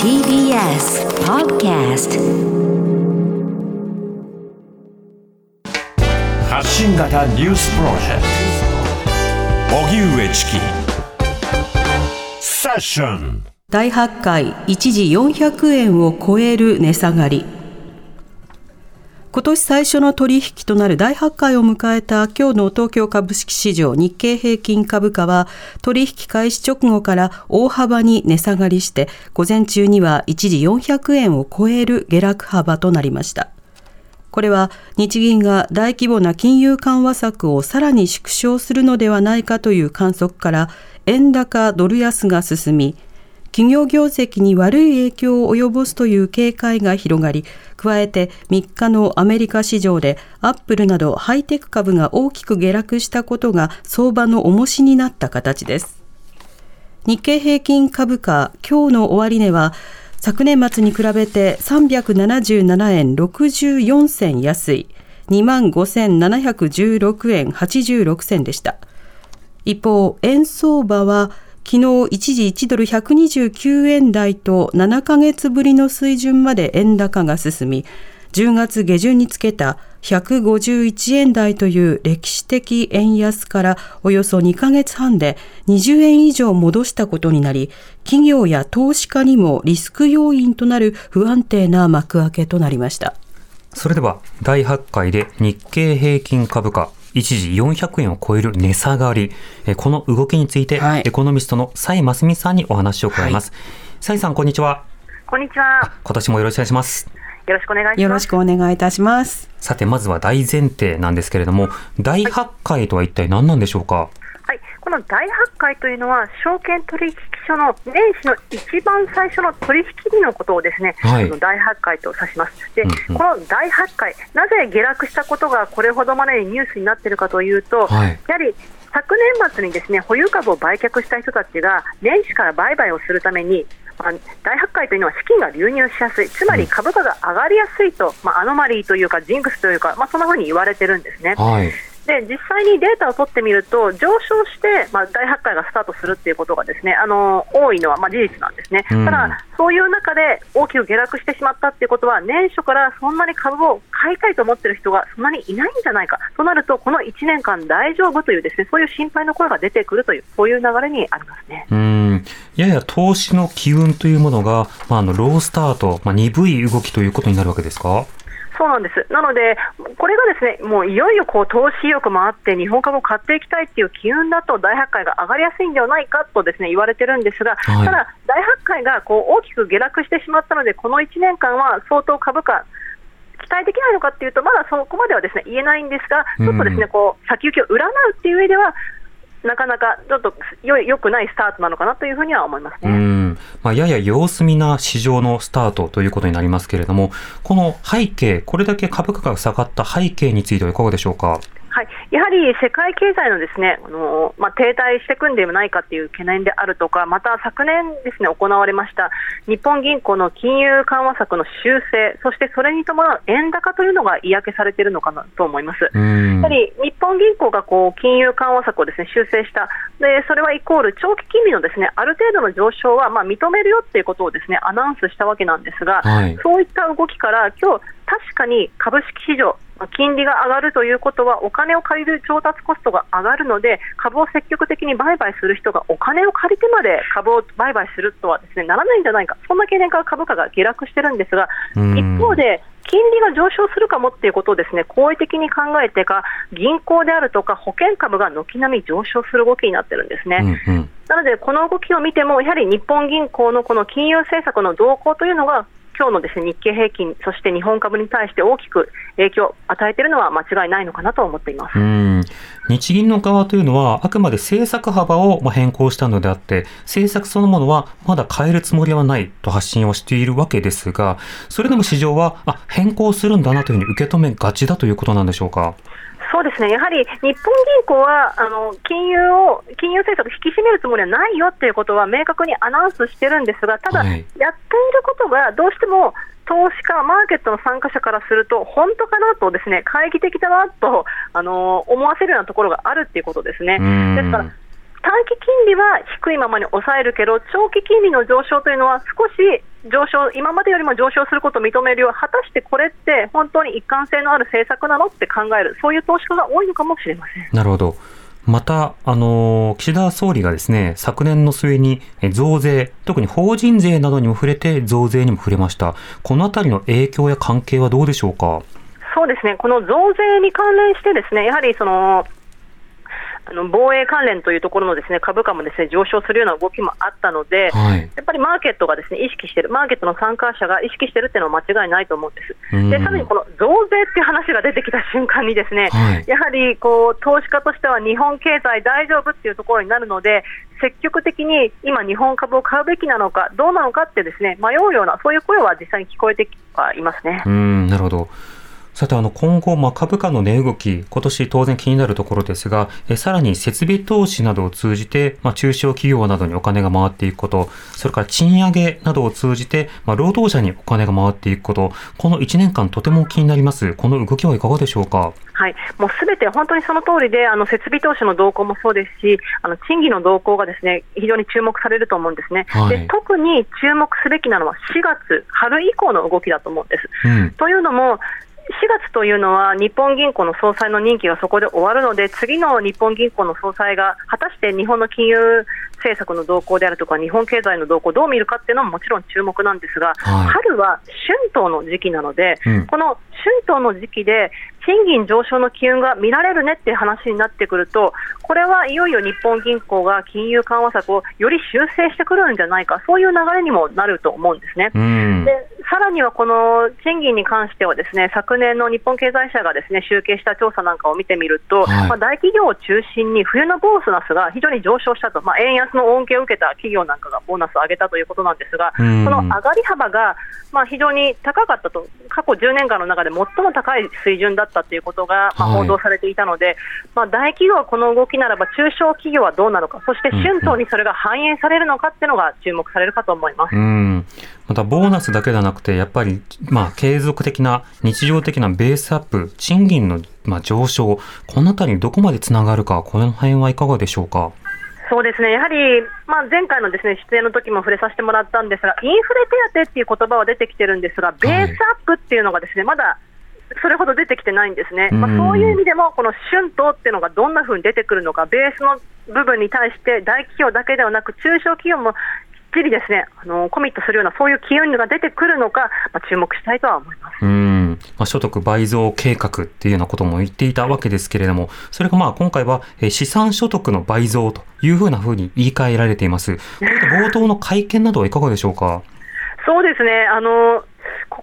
TBS Podcast 発信型ニュースプロジェクト。荻上チキ。セッション。大発会一時400円を超える値下がり今年最初の取引となる大発会を迎えた今日の東京株式市場日経平均株価は取引開始直後から大幅に値下がりして午前中には一時400円を超える下落幅となりました。これは日銀が大規模な金融緩和策をさらに縮小するのではないかという観測から円高ドル安が進み企業業績に悪い影響を及ぼすという警戒が広がり、加えて3日のアメリカ市場でアップルなどハイテク株が大きく下落したことが相場の重しになった形です。日経平均株価、今日の終値は昨年末に比べて377円64銭安い25,716円86銭でした。一方、円相場は昨日一時1ドル129円台と7ヶ月ぶりの水準まで円高が進み、10月下旬につけた151円台という歴史的円安からおよそ2ヶ月半で20円以上戻したことになり、企業や投資家にもリスク要因となる不安定な幕開けとなりました。それでは、第8回で日経平均株価一時400円を超える値下がり、この動きについて、はい、エコノミストの蔡真澄さんにお話を伺います。蔡、はい、さん、こんにちは。こんにちは。今年もよろしくお願いします。よろしくお願いします。よろしくお願いいたします。さて、まずは大前提なんですけれども、大発会とは一体何なんでしょうか、はいはい、この大発会というのは、証券取引所の年始の一番最初の取引日のことをですね、はい、大発会と指します。で、うんうん、この大発会、なぜ下落したことがこれほどまでにニュースになっているかというと、はい、やはり昨年末にですね保有株を売却した人たちが年始から売買をするためにまあ、大発会というのは資金が流入しやすい、つまり株価が上がりやすいと、まあ、アノマリーというか、ジンクスというか、まあ、そんなふうに言われてるんですね。はいで実際にデータを取ってみると、上昇して、まあ、大発会がスタートするっていうことがですねあの多いのはまあ事実なんですね、うん、ただ、そういう中で大きく下落してしまったっていうことは、年初からそんなに株を買いたいと思っている人がそんなにいないんじゃないか。となると、この1年間大丈夫というですねそういう心配の声が出てくるという、そういう流れにありますね。うん。やや投資の機運というものが、まあ、あのロースタート、まあ、鈍い動きということになるわけですか？そうなんです。なので、これがですね、もういよいよこう投資意欲もあって、日本株を買っていきたいっていう機運だと、大発会が上がりやすいんではないかとですね言われてるんですが、はい、ただ、大発会がこう大きく下落してしまったので、この1年間は相当株価、期待できないのかっていうと、まだそこまではですね言えないんですが、ちょっとですね、こう先行きを占うっていう上では、なかなかちょっとよよくないスタートなのかなというふうには思いますね。うんまあ、やや様子見な市場のスタートということになりますけれども、この背景、これだけ株価が下がった背景についてはいかがでしょうか？はい、やはり世界経済のですねあの、まあ、停滞していくんではないかという懸念であるとか、また昨年ですね行われました日本銀行の金融緩和策の修正、そしてそれに伴う円高というのが嫌気されているのかなと思います。やはり日本銀行がこう金融緩和策をですね修正した。で、それはイコール長期金利のですねある程度の上昇はまあ認めるよっていうことをですねアナウンスしたわけなんですが、はい、そういった動きから今日確かに株式市場金利が上がるということはお金を借りる調達コストが上がるので株を積極的に売買する人がお金を借りてまで株を売買するとはですねならないんじゃないか。そんな懸念から株価が下落してるんですが一方で金利が上昇するかもっていうことをですね好意的に考えてか銀行であるとか保険株が軒並み上昇する動きになってるんですね。うんうん。なので、この動きを見ても、やはり日本銀行のこの金融政策の動向というのが今日のですね日経平均、そして日本株に対して大きく影響を与えているのは間違いないのかなと思っています日銀の側というのは、あくまで政策幅を変更したのであって、政策そのものはまだ変えるつもりはないと発信をしているわけですが、それでも市場はあ変更するんだなというふうに受け止めがちだということなんでしょうか？そうですね、やはり日本銀行はあの金融を金融政策引き締めるつもりはないよっていうことは明確にアナウンスしてるんですが、ただ、やっていることがどうしても投資家、マーケットの参加者からすると、本当かなと、ですね懐疑的だなとあの思わせるようなところがあるっていうことですね。ですから短期金利は低いままに抑えるけど、長期金利の上昇というのは少し上昇、今までよりも上昇することを認めるよう、果たしてこれって本当に一貫性のある政策なのって考える、そういう投資家が多いのかもしれません。なるほど。また、あの、岸田総理がですね、昨年の末にえ増税、特に法人税などにも触れて増税にも触れました。このあたりの影響や関係はどうでしょうか？そうですね、この増税に関連して、ですねやはりそのあの防衛関連というところのですね株価もですね上昇するような動きもあったので、はい。やっぱりマーケットがですね意識している、マーケットの参加者が意識しているっていうのは間違いないと思うんです。うんでさらにこの増税っていう話が出てきた瞬間に、ですね、はいやはりこう投資家としては日本経済大丈夫っていうところになるので、積極的に今、日本株を買うべきなのか、どうなのかってですね迷うような、そういう声は実際に聞こえてはいますね。うん、なるほど。さて、あの、今後、まあ、株価の値動き、今年当然気になるところですが、えさらに設備投資などを通じて、まあ、中小企業などにお金が回っていくこと、それから賃上げなどを通じて、まあ、労働者にお金が回っていくこと、この1年間とても気になります。この動きはいかがでしょうか？はい、もうすべて本当にその通りで、あの設備投資の動向もそうですし、あの賃金の動向がですね非常に注目されると思うんですね、はいで特に注目すべきなのは4月、春以降の動きだと思うんです。うん。というのも、4月というのは日本銀行の総裁の任期がそこで終わるので、次の日本銀行の総裁が果たして日本の金融政策の動向であるとか、日本経済の動向をどう見るかっていうのももちろん注目なんですが、はい春は春闘の時期なので、うんこの春闘の時期で賃金上昇の機運が見られるねっていう話になってくると、これはいよいよ日本銀行が金融緩和策をより修正してくるんじゃないか、そういう流れにもなると思うんですね。うん。でさらにはこの賃金に関しては、ですね昨年の日本経済社がですね集計した調査なんかを見てみると、はい。まあ、大企業を中心に冬のボーナスが非常に上昇したと、まあ、円安の恩恵を受けた企業なんかがボーナスを上げたということなんですが、うん。その上がり幅が、まあ、非常に高かったと、過去10年間の中で最も高い水準だったということが、まあ、はい報道されていたので、まあ、大企業はこの動きならば、中小企業はどうなのか、そして春闘にそれが反映されるのかっていうのが注目されるかと思います。うん。また、ボーナスだけではなくて、やっぱり、まあ、継続的な、日常的なベースアップ、賃金の、まあ、上昇、このあたりにどこまでつながるか、この辺はいかがでしょうか？そうですね、やはり、まあ、前回のですね出演の時も触れさせてもらったんですが、インフレ手当っていう言葉は出てきてるんですが、ベースアップっていうのがですね、まだそれほど出てきてないんですね、まあ、うんそういう意味でも、この春闘っていうのがどんな風に出てくるのか、ベースの部分に対して、大企業だけではなく、中小企業もきりですねあのコミットするような、そういう機運が出てくるのか、まあ、注目したいとは思います。うん。まあ、所得倍増計画っていうようなことも言っていたわけですけれども、それがまあ今回はえー資産所得の倍増というふうなふうに言い換えられています。こういった冒頭の会見などはいかがでしょうか？そうですね、あの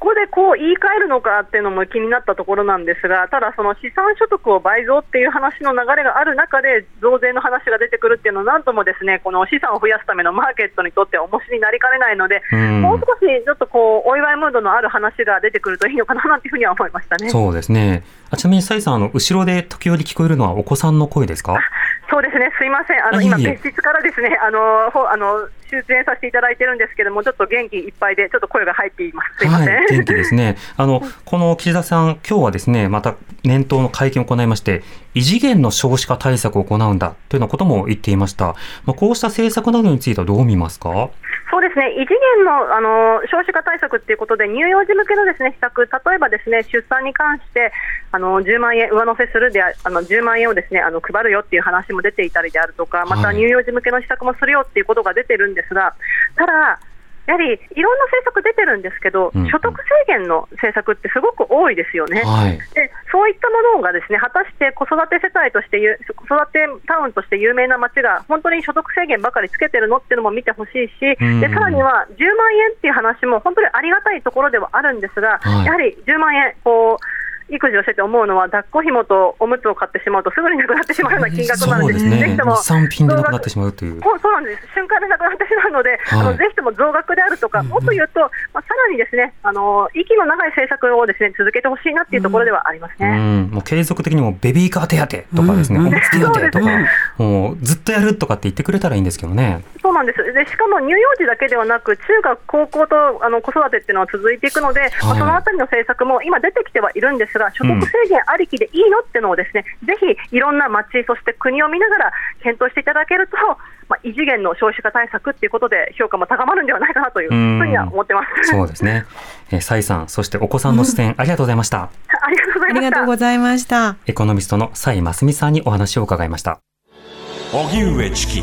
ここでこう言い換えるのかっていうのも気になったところなんですが、ただ、その資産所得を倍増っていう話の流れがある中で、増税の話が出てくるっていうのは、なんともですねこの資産を増やすためのマーケットにとっては重しになりかねないので、うんもう少しちょっとこうお祝いムードのある話が出てくるといいのかななんていうふうには思いましたね。そうですね。あちなみに、サイさん、あの、後ろで時折聞こえるのはお子さんの声ですか？そうですね、すいません、あの今、別室からですねあのほあの出演させていただいてるんですけども、ちょっと元気いっぱいで、ちょっと声が入っています、すいません。はい、元気ですね。あの、この岸田さん、今日はですね、また年頭の会見を行いまして、異次元の少子化対策を行うんだというようなことも言っていました。まあ、こうした政策などについてはどう見ますか？ですね異次元のあの少子化対策ということで、乳幼児向けのですね施策、例えばですね出産に関してあの10万円上乗せするでああの10万円をですねあの配るよっていう話も出ていたりであるとか、またはい。乳幼児向けの施策もするよっていうことが出てるんですが、ただ、やはりいろんな政策出てるんですけど、うん所得制限の政策ってすごく多いですよね。はい。でそういったものがですね果たして子育て世帯としてゆ子育てタウンとして有名な町が本当に所得制限ばかりつけてるのっていうのも見てほしいし、うんでさらには10万円っていう話も本当にありがたいところではあるんですが、はいやはり10万円こう育児をしてて思うのは、抱っこ紐とおむつを買ってしまうと、すぐになくなってしまうような金額なので、そうですね。ぜひ品でなくなってしまうという。そうなんです、瞬間でなくなってしまうので、あはいのぜひとも増額であるとか、もっと言うと、まあ、さらにですねあの息の長い政策をですね続けてほしいなっていうところではありますうね。ん、もう継続的にもベビーカー手当とかですね、うんおむつ手当とか もうずっとやるとかって言ってくれたらいいんですけどね。そうなんですでしかも乳幼児だけではなく、中学、高校とあの子育てっていうのは続いていくので、まあはいそのあたりの政策も今出てきてはいるんですが、所得制限ありきでいいのっていうのをですね、うん、ぜひいろんな町、そして国を見ながら検討していただけると、まあ、異次元の少子化対策っていうことで評価も高まるんではないかなというふうには思ってます。そうですね。えー、蔡さん、そしてお子さんの視点、うん、ありがとうございました。ありがとうございました。ありがとうございました。エコノミストの蔡真澄さんにお話を伺いました。荻上チキ